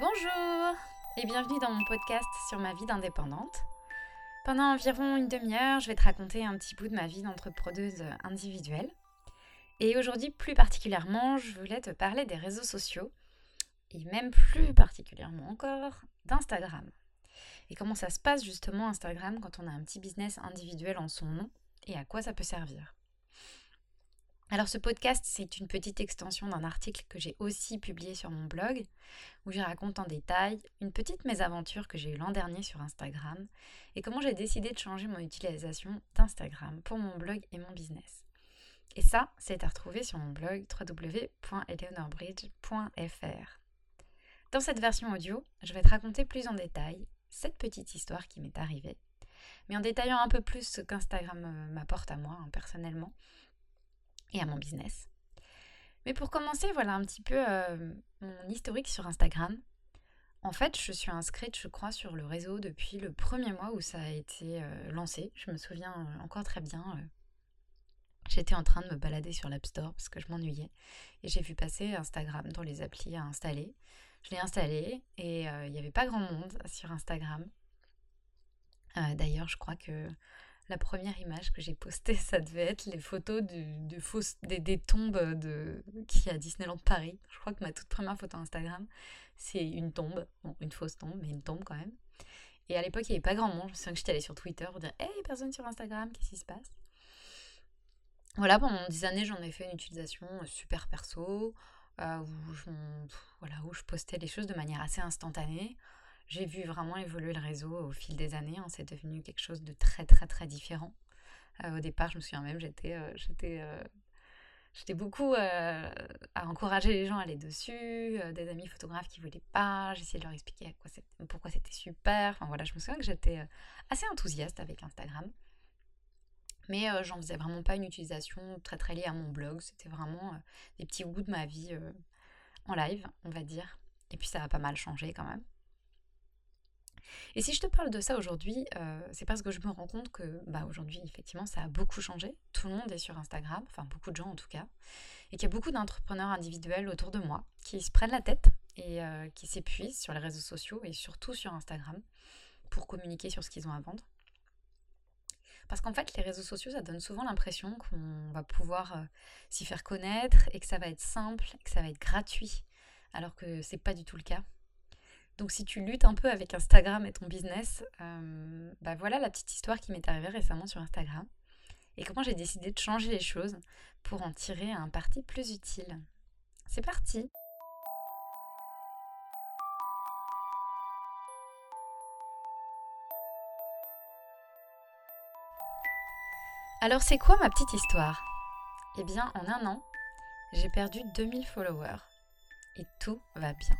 Bonjour et bienvenue dans mon podcast sur ma vie d'indépendante. Pendant environ une demi-heure, je vais te raconter un petit bout de ma vie d'entrepreneuse individuelle. Et aujourd'hui, plus particulièrement, je voulais te parler des réseaux sociaux et même plus particulièrement encore d'Instagram. Et comment ça se passe justement Instagram quand on a un petit business individuel en son nom et à quoi ça peut servir? Alors ce podcast, c'est une petite extension d'un article que j'ai aussi publié sur mon blog, où je raconte en détail une petite mésaventure que j'ai eue l'an dernier sur Instagram et comment j'ai décidé de changer mon utilisation d'Instagram pour mon blog et mon business. Et ça, c'est à retrouver sur mon blog www.eleonorbridge.fr. Dans cette version audio, je vais te raconter plus en détail cette petite histoire qui m'est arrivée, mais en détaillant un peu plus ce qu'Instagram euh, m'apporte à moi hein, personnellement et à mon business. Mais pour commencer, voilà un petit peu euh, mon historique sur Instagram. En fait, je suis inscrite, je crois, sur le réseau depuis le premier mois où ça a été euh, lancé. Je me souviens euh, encore très bien. J'étais en train de me balader sur l'App Store parce que je m'ennuyais. Et j'ai vu passer Instagram dans les applis à installer. Je l'ai installé et il n'y avait pas grand monde sur Instagram. D'ailleurs, je crois que la première image que j'ai postée, ça devait être les photos des, tombes de, qui à Disneyland Paris. Je crois que ma toute première photo Instagram, c'est une tombe. Bon, une fausse tombe, mais une tombe quand même. Et à l'époque, il n'y avait pas grand monde. Je me souviens que j'étais allée sur Twitter pour dire Hey, personne sur Instagram, qu'est-ce qui se passe? Voilà, pendant des années, j'en ai fait une utilisation super perso, euh, voilà, où je postais les choses de manière assez instantanée j'ai vu vraiment évoluer le réseau au fil des années. Hein. C'est devenu quelque chose de très très très différent. Euh, au départ, je me souviens même, j'étais euh, euh, j'étais beaucoup à encourager les gens à aller dessus, des amis photographes qui voulaient pas, j'essayais de leur expliquer quoi pourquoi c'était super. Enfin voilà, je me souviens que j'étais assez enthousiaste avec Instagram. Mais j'en faisais vraiment pas une utilisation très très liée à mon blog. C'était vraiment des petits bouts de ma vie en live, on va dire. Et puis ça a pas mal changé quand même. Et si je te parle de ça aujourd'hui, euh, c'est parce que je me rends compte que bah, aujourd'hui, effectivement, ça a beaucoup changé. Tout le monde est sur Instagram, enfin beaucoup de gens en tout cas, et qu'il y a beaucoup d'entrepreneurs individuels autour de moi qui se prennent la tête et euh, qui s'épuisent sur les réseaux sociaux et surtout sur Instagram pour communiquer sur ce qu'ils ont à vendre. Parce qu'en fait, les réseaux sociaux, ça donne souvent l'impression qu'on va pouvoir euh, s'y faire connaître et que ça va être simple, que ça va être gratuit, alors que c'est pas du tout le cas. Donc si tu luttes un peu avec Instagram et ton business, euh, bah voilà la petite histoire qui m'est arrivée récemment sur Instagram et comment j'ai décidé de changer les choses pour en tirer un parti plus utile. C'est parti Alors c'est quoi ma petite histoire? Eh bien en un an, j'ai perdu 2000 followers et tout va bien.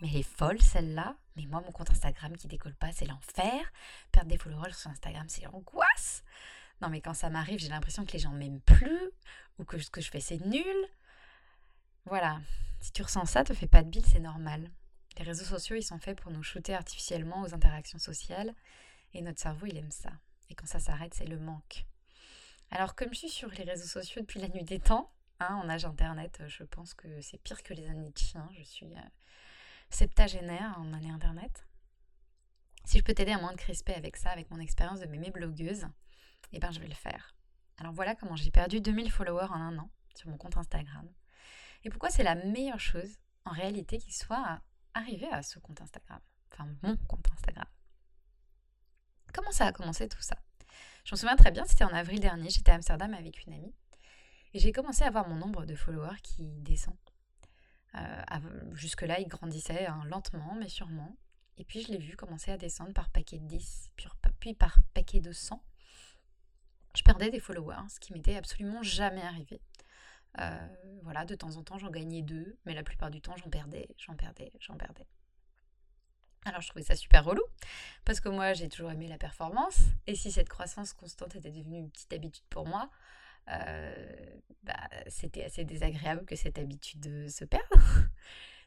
Mais elle est folle celle-là. Mais moi, mon compte Instagram qui décolle pas, c'est l'enfer. Perdre des followers sur Instagram, c'est l'angoisse. Non, mais quand ça m'arrive, j'ai l'impression que les gens m'aiment plus ou que ce que je fais, c'est nul. Voilà. Si tu ressens ça, te fais pas de bile, c'est normal. Les réseaux sociaux, ils sont faits pour nous shooter artificiellement aux interactions sociales et notre cerveau, il aime ça. Et quand ça s'arrête, c'est le manque. Alors, comme je suis sur les réseaux sociaux depuis la nuit des temps, hein, en âge internet, je pense que c'est pire que les années de chien. Je suis euh, septagénaire en année internet. Si je peux t'aider à moins de crisper avec ça, avec mon expérience de mémé blogueuse, eh ben je vais le faire. Alors voilà comment j'ai perdu 2000 followers en un an sur mon compte Instagram. Et pourquoi c'est la meilleure chose en réalité qui soit arrivée à ce compte Instagram? Enfin mon compte Instagram. Comment ça a commencé tout ça? Je me souviens très bien, c'était en avril dernier, j'étais à Amsterdam avec une amie. Et j'ai commencé à voir mon nombre de followers qui descend jusque-là, il grandissait hein, lentement, mais sûrement. Et puis, je l'ai vu commencer à descendre par paquet de 10, puis, par paquet de 100. Je perdais des followers, ce qui m'était absolument jamais arrivé. Euh, voilà, de temps en temps, j'en gagnais deux, mais la plupart du temps, j'en perdais, j'en perdais, j'en perdais. Alors je trouvais ça super relou, parce que moi j'ai toujours aimé la performance, et si cette croissance constante était devenue une petite habitude pour moi, euh, bah, c'était assez désagréable que cette habitude se perde.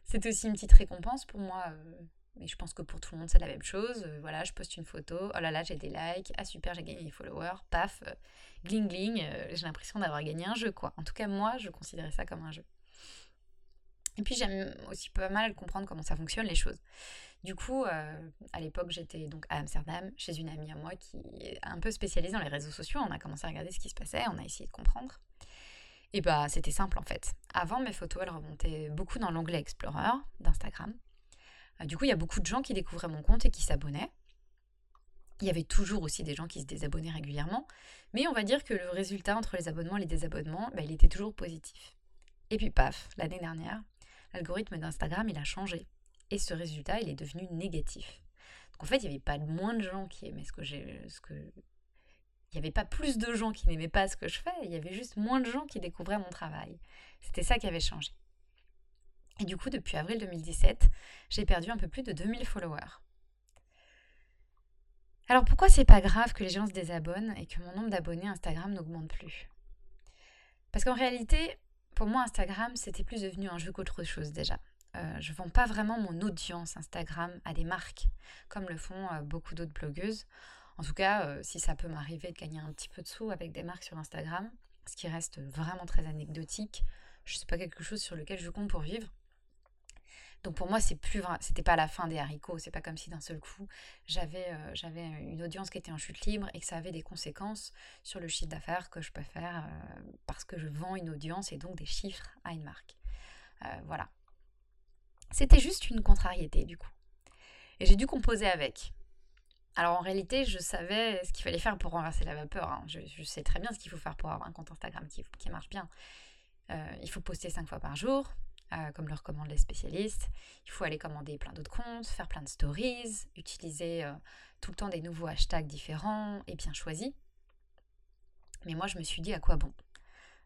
C'était aussi une petite récompense pour moi. Euh, mais je pense que pour tout le monde, c'est la même chose. Euh, voilà, je poste une photo. Oh là là, j'ai des likes. Ah super, j'ai gagné des followers. Paf, gling gling. j'ai l'impression d'avoir gagné un jeu, quoi. En tout cas, moi, je considérais ça comme un jeu. Et puis j'aime aussi pas mal comprendre comment ça fonctionne les choses. Du coup, euh, à l'époque, j'étais donc à Amsterdam chez une amie à moi qui est un peu spécialisée dans les réseaux sociaux. On a commencé à regarder ce qui se passait, on a essayé de comprendre. Et bah, c'était simple en fait. Avant, mes photos, elles remontaient beaucoup dans l'onglet Explorer d'Instagram. Euh, du coup, il y a beaucoup de gens qui découvraient mon compte et qui s'abonnaient. Il y avait toujours aussi des gens qui se désabonnaient régulièrement, mais on va dire que le résultat entre les abonnements et les désabonnements, bah, il était toujours positif. Et puis paf, l'année dernière, l'algorithme d'Instagram, il a changé. Et ce résultat, il est devenu négatif. En fait, il n'y avait pas moins de gens qui aimaient ce que j'ai... Que... Il n'y avait pas plus de gens qui n'aimaient pas ce que je fais, il y avait juste moins de gens qui découvraient mon travail. C'était ça qui avait changé. Et du coup, depuis avril 2017, j'ai perdu un peu plus de 2000 followers. Alors pourquoi c'est pas grave que les gens se désabonnent et que mon nombre d'abonnés Instagram n'augmente plus? Parce qu'en réalité, pour moi, Instagram, c'était plus devenu un jeu qu'autre chose déjà. Euh, je ne vends pas vraiment mon audience Instagram à des marques, comme le font euh, beaucoup d'autres blogueuses. En tout cas, euh, si ça peut m'arriver de gagner un petit peu de sous avec des marques sur Instagram, ce qui reste vraiment très anecdotique, je ne sais pas quelque chose sur lequel je compte pour vivre. Donc pour moi, c'est plus c'était pas la fin des haricots. C'est pas comme si d'un seul coup j'avais j'avais une audience qui était en chute libre et que ça avait des conséquences sur le chiffre d'affaires que je peux faire parce que je vends une audience et donc des chiffres à une marque. voilà. C'était juste une contrariété du coup. Et j'ai dû composer avec. Alors en réalité, je savais ce qu'il fallait faire pour renverser la vapeur. Hein. Je, sais très bien ce qu'il faut faire pour avoir un compte Instagram qui, qui marche bien. Euh, il faut poster 5 fois par jour, euh, comme le recommandent les spécialistes. Il faut aller commander plein d'autres comptes, faire plein de stories, utiliser euh, tout le temps des nouveaux hashtags différents et bien choisis. Mais moi, je me suis dit à quoi bon?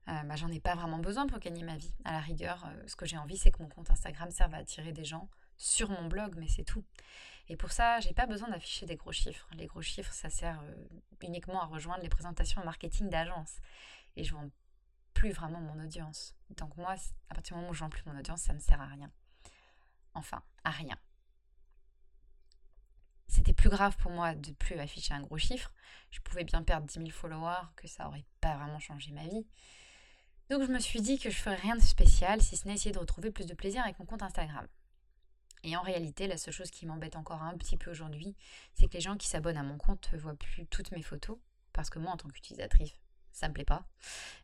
Euh, bah, j'en ai pas vraiment besoin pour gagner ma vie. À la rigueur, euh, ce que j'ai envie, c'est que mon compte Instagram serve à attirer des gens sur mon blog, mais c'est tout. Et pour ça, j'ai pas besoin d'afficher des gros chiffres. Les gros chiffres, ça sert euh, uniquement à rejoindre les présentations en marketing d'agence. Et je vends plus vraiment mon audience. Donc moi, à partir du moment où je vends plus mon audience, ça me sert à rien. Enfin, à rien. C'était plus grave pour moi de plus afficher un gros chiffre. Je pouvais bien perdre 10 000 followers, que ça aurait pas vraiment changé ma vie. Donc je me suis dit que je ferais rien de spécial si ce n'est essayer de retrouver plus de plaisir avec mon compte Instagram. Et en réalité, la seule chose qui m'embête encore un petit peu aujourd'hui, c'est que les gens qui s'abonnent à mon compte ne voient plus toutes mes photos. Parce que moi, en tant qu'utilisatrice, ça me plaît pas.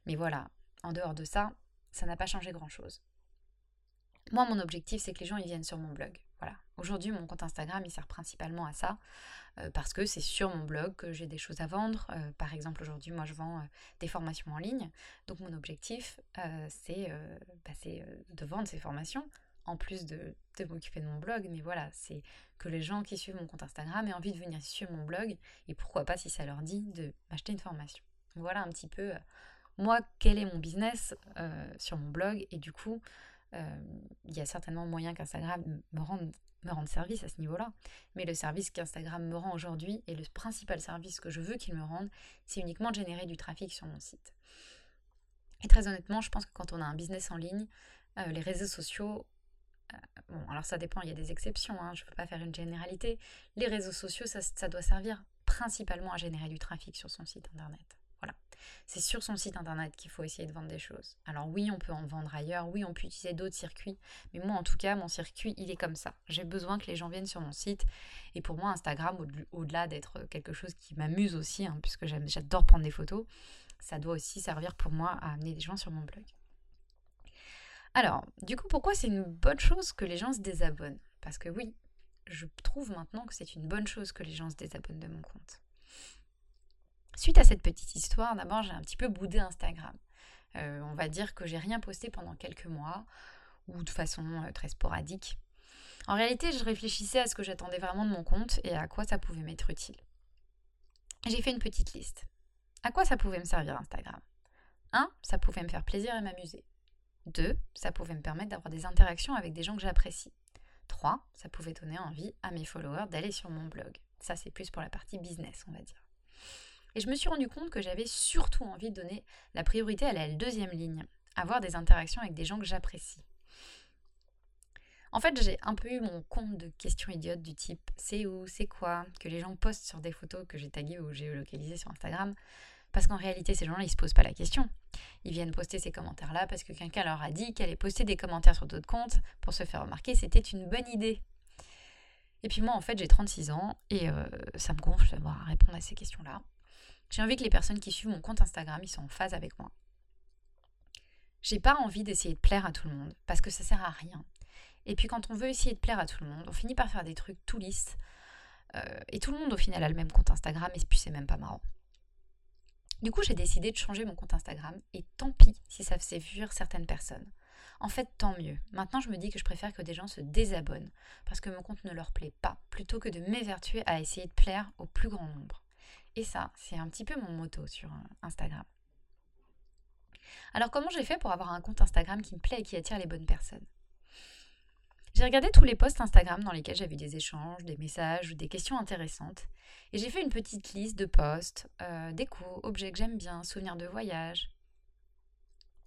Mais voilà, en dehors de ça, ça n'a pas changé grand-chose. Moi, mon objectif, c'est que les gens viennent sur mon blog. Voilà. Aujourd'hui, mon compte Instagram, il sert principalement à ça, euh, parce que c'est sur mon blog que j'ai des choses à vendre. Euh, par exemple, aujourd'hui, moi, je vends euh, des formations en ligne. Donc, mon objectif, c'est bah, de vendre ces formations, en plus de, de m'occuper de mon blog. Mais voilà, c'est que les gens qui suivent mon compte Instagram aient envie de venir sur mon blog, et pourquoi pas, si ça leur dit, de m'acheter une formation. Voilà un petit peu, moi, quel est mon business sur mon blog, et du coup, il y a certainement moyen qu'Instagram me rende, service à ce niveau-là. Mais le service qu'Instagram me rend aujourd'hui, et le principal service que je veux qu'il me rende, c'est uniquement de générer du trafic sur mon site. Et très honnêtement, je pense que quand on a un business en ligne, euh, les réseaux sociaux, euh, bon, alors ça dépend, il y a des exceptions, hein, je ne peux pas faire une généralité. Les réseaux sociaux, ça doit servir principalement à générer du trafic sur son site internet. C'est sur son site internet qu'il faut essayer de vendre des choses. Alors oui, on peut en vendre ailleurs, oui, on peut utiliser d'autres circuits, mais moi en tout cas, mon circuit, il est comme ça. J'ai besoin que les gens viennent sur mon site. Et pour moi, Instagram, au-delà d'être quelque chose qui m'amuse aussi, hein, puisque j'adore prendre des photos, ça doit aussi servir pour moi à amener des gens sur mon blog. Alors, du coup, pourquoi c'est une bonne chose que les gens se désabonnent? Parce que oui, je trouve maintenant que c'est une bonne chose que les gens se désabonnent de mon compte. Suite à cette petite histoire, d'abord j'ai un petit peu boudé Instagram. Euh, on va dire que j'ai rien posté pendant quelques mois, ou de façon euh, très sporadique. En réalité, je réfléchissais à ce que j'attendais vraiment de mon compte et à quoi ça pouvait m'être utile. J'ai fait une petite liste. À quoi ça pouvait me servir Instagram? 1. Ça pouvait me faire plaisir et m'amuser. 2. Ça pouvait me permettre d'avoir des interactions avec des gens que j'apprécie. 3. Ça pouvait donner envie à mes followers d'aller sur mon blog. Ça, c'est plus pour la partie business, on va dire. Et je me suis rendu compte que j'avais surtout envie de donner la priorité à la deuxième ligne, avoir des interactions avec des gens que j'apprécie. En fait, j'ai un peu eu mon compte de questions idiotes du type c'est où, c'est quoi, que les gens postent sur des photos que j'ai taguées ou géolocalisées sur Instagram, Parce qu'en réalité, ces gens-là, ils se posent pas la question. Ils viennent poster ces commentaires-là parce que quelqu'un leur a dit qu'aller poster des commentaires sur d'autres comptes pour se faire remarquer, c'était une bonne idée. Et puis moi, en fait, j'ai 36 ans et euh, ça me gonfle d'avoir à répondre à ces questions-là. J'ai envie que les personnes qui suivent mon compte Instagram, ils soient en phase avec moi. J'ai pas envie d'essayer de plaire à tout le monde parce que ça sert à rien. Et puis quand on veut essayer de plaire à tout le monde, on finit par faire des trucs tout lisses. Euh, et tout le monde au final a le même compte Instagram et puis c'est même pas marrant. Du coup, j'ai décidé de changer mon compte Instagram et tant pis si ça faisait fuir certaines personnes. En fait, tant mieux. Maintenant, je me dis que je préfère que des gens se désabonnent parce que mon compte ne leur plaît pas, plutôt que de m'évertuer à essayer de plaire au plus grand nombre. Et ça, c'est un petit peu mon motto sur euh, Instagram. Alors comment j'ai fait pour avoir un compte Instagram qui me plaît et qui attire les bonnes personnes? J'ai regardé tous les posts Instagram dans lesquels j'avais des échanges, des messages ou des questions intéressantes. Et j'ai fait une petite liste de posts, euh, objets que j'aime bien, souvenirs de voyage.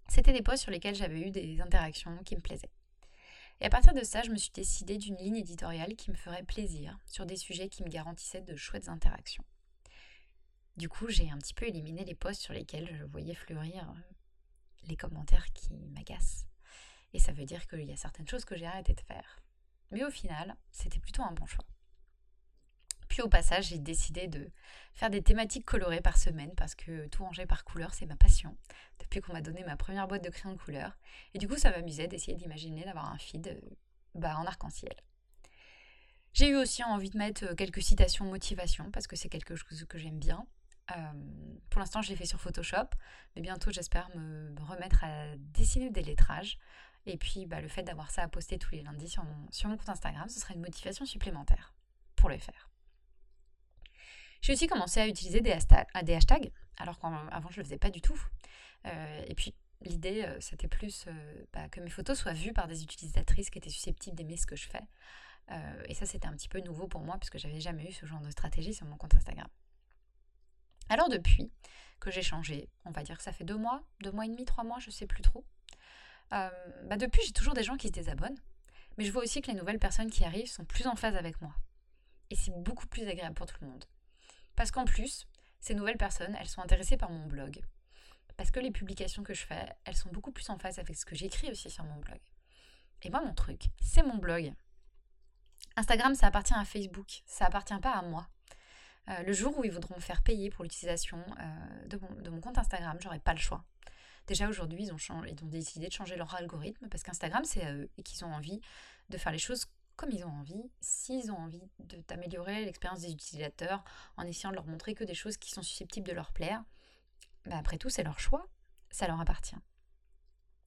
C'était des posts sur lesquels j'avais eu des interactions qui me plaisaient. Et à partir de ça, je me suis décidée d'une ligne éditoriale qui me ferait plaisir, sur des sujets qui me garantissaient de chouettes interactions. Du coup, j'ai un petit peu éliminé les posts sur lesquels je voyais fleurir euh, les commentaires qui m'agacent. Et ça veut dire qu'il y a certaines choses que j'ai arrêté de faire. Mais au final, c'était plutôt un bon choix. Puis au passage, j'ai décidé de faire des thématiques colorées par semaine parce que tout ranger par couleur, c'est ma passion. Depuis qu'on m'a donné ma première boîte de crayons de couleur. Et du coup, ça m'amusait d'essayer d'imaginer d'avoir un feed euh, bah, en arc-en-ciel. J'ai eu aussi envie de mettre euh, quelques citations motivation parce que c'est quelque chose que j'aime bien. Euh, pour l'instant, je l'ai fait sur Photoshop, mais bientôt, j'espère me, remettre à dessiner des lettrages. Et puis, bah, le fait d'avoir ça à poster tous les lundis sur mon, compte Instagram, ce serait une motivation supplémentaire pour le faire. J'ai aussi commencé à utiliser des, hashtags, alors qu'avant, je ne le faisais pas du tout. Euh, et puis, l'idée, euh, c'était plus bah, que mes photos soient vues par des utilisatrices qui étaient susceptibles d'aimer ce que je fais. et ça, c'était un petit peu nouveau pour moi, puisque j'avais jamais eu ce genre de stratégie sur mon compte Instagram. Alors depuis que j'ai changé, on va dire que ça fait deux mois, deux mois et demi, trois mois, je sais plus trop. Euh, bah depuis, j'ai toujours des gens qui se désabonnent, mais je vois aussi que les nouvelles personnes qui arrivent sont plus en phase avec moi. Et c'est beaucoup plus agréable pour tout le monde. Parce qu'en plus, ces nouvelles personnes, elles sont intéressées par mon blog. Parce que les publications que je fais, elles sont beaucoup plus en phase avec ce que j'écris aussi sur mon blog. Et moi, mon truc, c'est mon blog. Instagram, ça appartient à Facebook, ça appartient pas à moi. Euh, le jour où ils voudront me faire payer pour l'utilisation euh, de, mon, compte Instagram, j'aurai pas le choit. Déjà aujourd'hui, ils ont, décidé de changer leur algorithme parce qu'Instagram, c'est à eux et qu'ils ont envie de faire les choses comme ils ont envie, s'ils ont envie d'améliorer l'expérience des utilisateurs en essayant de leur montrer que des choses qui sont susceptibles de leur plaire, bah après tout, c'est leur choix, ça leur appartient.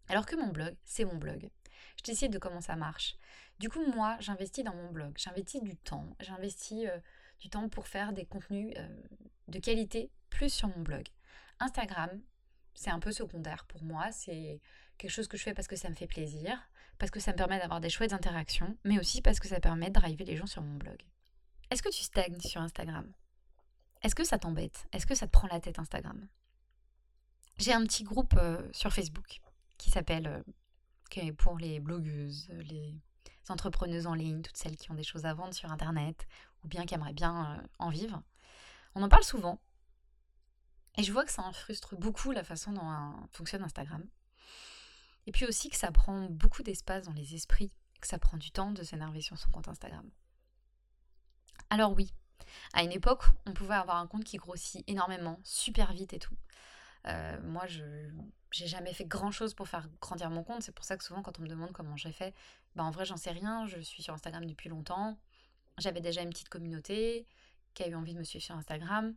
Alors que mon blog, c'est mon blog. Je décide de comment ça marche. Du coup, moi, j'investis dans mon blog, j'investis du temps, j'investis euh, du temps pour faire des contenus euh, de qualité plus sur mon blog. Instagram, c'est un peu secondaire pour moi, c'est quelque chose que je fais parce que ça me fait plaisir, parce que ça me permet d'avoir des chouettes interactions, mais aussi parce que ça permet de driver les gens sur mon blog. Est-ce que tu stagnes sur Instagram? Est-ce que ça t'embête? Est-ce que ça te prend la tête Instagram? J'ai un petit groupe euh, sur Facebook qui s'appelle euh, pour les blogueuses, les entrepreneuses en ligne, toutes celles qui ont des choses à vendre sur Internet ou bien qui aimeraient bien euh, en vivre. On en parle souvent. Et je vois que ça en frustre beaucoup la façon dont fonctionne Instagram. Et puis aussi que ça prend beaucoup d'espace dans les esprits, que ça prend du temps de s'énerver sur son compte Instagram. Alors oui, à une époque, on pouvait avoir un compte qui grossit énormément, super vite et tout. Euh, moi, je j'ai jamais fait grand chose pour faire grandir mon compte. C'est pour ça que souvent, quand on me demande comment j'ai fait, bah en vrai, j'en sais rien. Je suis sur Instagram depuis longtemps. J'avais déjà une petite communauté qui a eu envie de me suivre sur Instagram.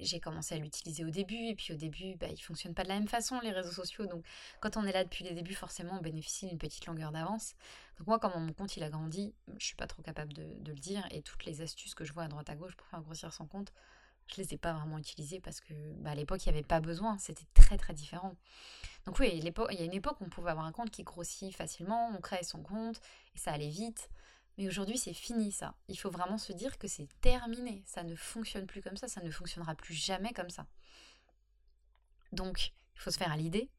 J'ai commencé à l'utiliser au début et puis au début bah, il fonctionne pas de la même façon les réseaux sociaux. Donc quand on est là depuis les débuts forcément on bénéficie d'une petite longueur d'avance. Donc moi comme mon compte il a grandi je suis pas trop capable de, le dire. Et toutes les astuces que je vois à droite à gauche pour faire grossir son compte je les ai pas vraiment utilisées parce que bah, à l'époque il n'y avait pas besoin. C'était très très différent. Donc oui il y a une époque où on pouvait avoir un compte qui grossit facilement on crée son compte et ça allait vite mais aujourd'hui, c'est fini ça. Il faut vraiment se dire que c'est terminé. Ça ne fonctionne plus comme ça. Ça ne fonctionnera plus jamais comme ça. Donc, il faut se faire à l'idée.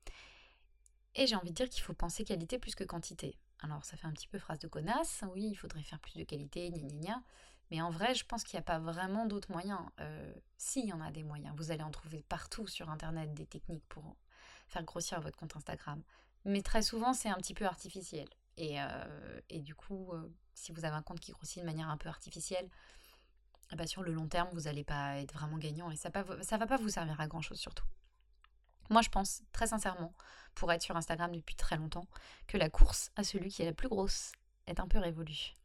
Et j'ai envie de dire qu'il faut penser qualité plus que quantité. Alors, ça fait un petit peu phrase de connasse. Oui, il faudrait faire plus de qualité, gna gna gna. Mais en vrai, je pense qu'il n'y a pas vraiment d'autres moyens. Euh, si, il y en a des moyens. Vous allez en trouver partout sur Internet des techniques pour faire grossir votre compte Instagram. Mais très souvent, c'est un petit peu artificiel. Et, euh, du coup, euh, si vous avez un compte qui grossit de manière un peu artificielle, eh ben, sur le long terme, vous n'allez pas être vraiment gagnant et ça ne va pas vous servir à grand chose surtout. Moi, je pense très sincèrement, pour être sur Instagram depuis très longtemps, que la course à celui qui est la plus grosse est un peu révolue.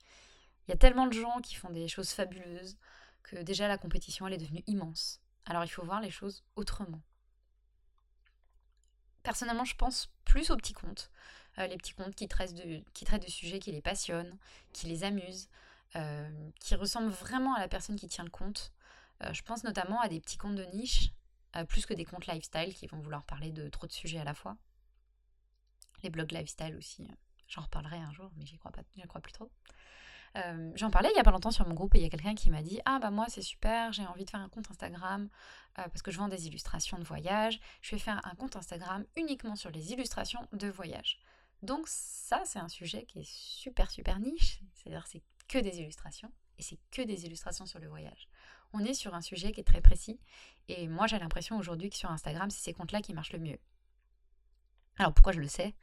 Il y a tellement de gens qui font des choses fabuleuses que déjà la compétition elle est devenue immense. Alors il faut voir les choses autrement. Personnellement, je pense plus aux petits comptes. Euh, les petits comptes qui traitent, de, qui sujets qui les passionnent, qui les amusent, euh, qui ressemblent vraiment à la personne qui tient le compte. Euh, je pense notamment à des petits comptes de niche, plus que des comptes lifestyle qui vont vouloir parler de trop de sujets à la fois. Les blogs lifestyle aussi, j'en reparlerai un jour, mais j'y crois, pas, crois plus trop. J'en parlais il y a pas longtemps sur mon groupe et il y a quelqu'un qui m'a dit Ah, bah moi c'est super, j'ai envie de faire un compte Instagram parce que je vends des illustrations de voyage. Je vais faire un compte Instagram uniquement sur les illustrations de voyage. Donc ça, c'est un sujet qui est super super niche, c'est-à-dire c'est que des illustrations et c'est que des illustrations sur le voyage. On est sur un sujet qui est très précis et moi j'ai l'impression aujourd'hui que sur Instagram, c'est ces comptes-là qui marchent le mieux. Alors pourquoi je le sais?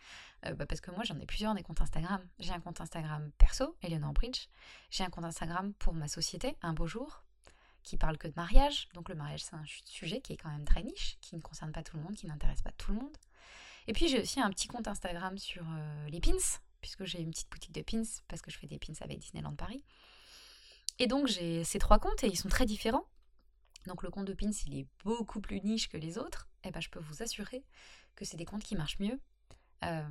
Euh, bah, Parce que moi j'en ai plusieurs des comptes Instagram. J'ai un compte Instagram perso, Eleanor Bridge. J'ai un compte Instagram pour ma société, Un Beau Jour, qui parle que de mariage. Donc le mariage c'est un sujet qui est quand même très niche, qui ne concerne pas tout le monde, qui n'intéresse pas tout le monde. Et puis j'ai aussi un petit compte Instagram sur euh, les pins, puisque j'ai une petite boutique de pins, parce que je fais des pins avec Disneyland Paris. Et donc j'ai ces trois comptes et ils sont très différents. Donc le compte de pins, il est beaucoup plus niche que les autres. Et eh ben je peux vous assurer que c'est des comptes qui marchent mieux. Euh,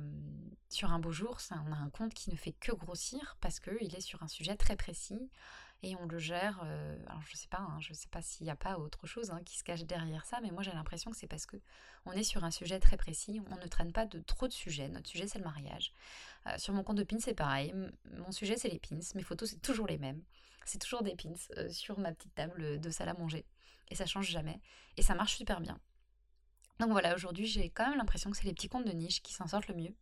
sur un beau jour, on a un compte qui ne fait que grossir parce qu'il est sur un sujet très précis et on le gère. Euh, alors je sais pas, hein, je sais pas s'il n'y a pas autre chose hein, qui se cache derrière ça, mais moi j'ai l'impression que c'est parce que on est sur un sujet très précis, on ne traîne pas de trop de sujets. Notre sujet c'est le mariage. Euh, sur mon compte de pins c'est pareil, mon sujet c'est les pins, mes photos c'est toujours les mêmes, c'est toujours des pins euh, sur ma petite table de salle à manger et ça change jamais et ça marche super bien. Donc voilà, aujourd'hui j'ai quand même l'impression que c'est les petits comptes de niche qui s'en sortent le mieux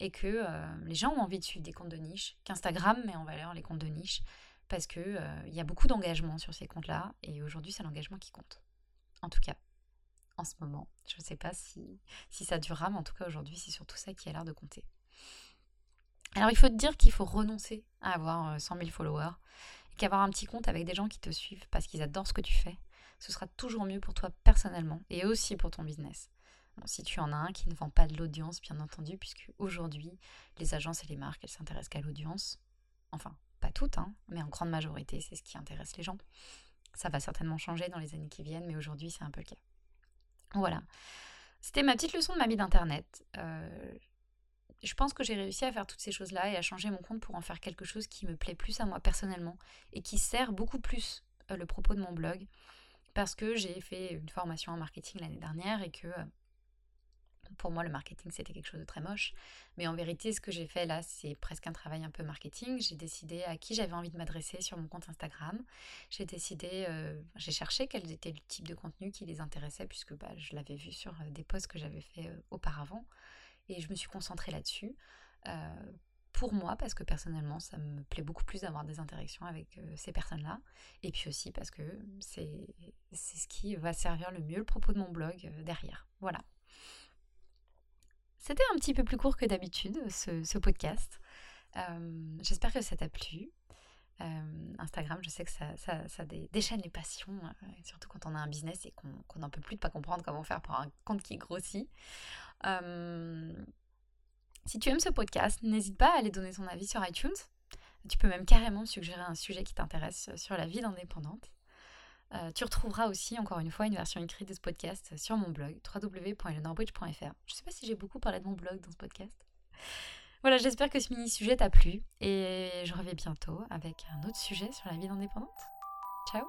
et que les gens ont envie de suivre des comptes de niche, qu'Instagram met en valeur les comptes de niche parce qu'il euh, y a beaucoup d'engagement sur ces comptes-là, et aujourd'hui c'est l'engagement qui compte. En tout cas, en ce moment. Je ne sais pas si, si ça durera, mais en tout cas aujourd'hui c'est surtout ça qui a l'air de compter. Alors il faut te dire qu'il faut renoncer à avoir 100 euh, 000 followers, et qu'avoir un petit compte avec des gens qui te suivent parce qu'ils adorent ce que tu fais, ce sera toujours mieux pour toi personnellement, et aussi pour ton business. si tu en as un qui ne vend pas de l'audience, bien entendu, puisque aujourd'hui, les agences et les marques, elles s'intéressent qu'à l'audience. Enfin, pas toutes, hein, mais en grande majorité, c'est ce qui intéresse les gens. Ça va certainement changer dans les années qui viennent, mais aujourd'hui, c'est un peu le cas. Voilà. C'était ma petite leçon de ma vie d'Internet. Euh, je pense que j'ai réussi à faire toutes ces choses-là et à changer mon compte pour en faire quelque chose qui me plaît plus à moi personnellement et qui sert beaucoup plus euh, le propos de mon blog parce que j'ai fait une formation en marketing l'année dernière et que euh, pour moi, le marketing, c'était quelque chose de très moche. Mais en vérité, ce que j'ai fait là, c'est presque un travail un peu marketing. J'ai décidé à qui j'avais envie de m'adresser sur mon compte Instagram. J'ai décidé, euh, j'ai cherché quel était le type de contenu qui les intéressait, puisque bah, je l'avais vu sur euh, des posts que j'avais fait euh, auparavant. Et je me suis concentrée là-dessus. pour moi, parce que personnellement, ça me plaît beaucoup plus d'avoir des interactions avec ces personnes-là. Et puis aussi parce que c'est ce qui va servir le mieux le propos de mon blog derrière. Voilà. C'était un petit peu plus court que d'habitude, ce, podcast. Euh, j'espère que ça t'a plu. Euh, Instagram, je sais que ça, déchaîne les passions, euh, surtout quand on a un business et qu'on n'en peut plus de pas comprendre comment faire pour un compte qui grossit. si tu aimes ce podcast, n'hésite pas à aller donner ton avis sur iTunes. Tu peux même carrément suggérer un sujet qui t'intéresse sur la vie d'indépendante. Euh, tu retrouveras aussi, encore une fois, une version écrite de ce podcast sur mon blog www.eleanorbridge.fr. Je ne sais pas si j'ai beaucoup parlé de mon blog dans ce podcast. Voilà, j'espère que ce mini-sujet t'a plu et je reviens bientôt avec un autre sujet sur la vie d'indépendante. Ciao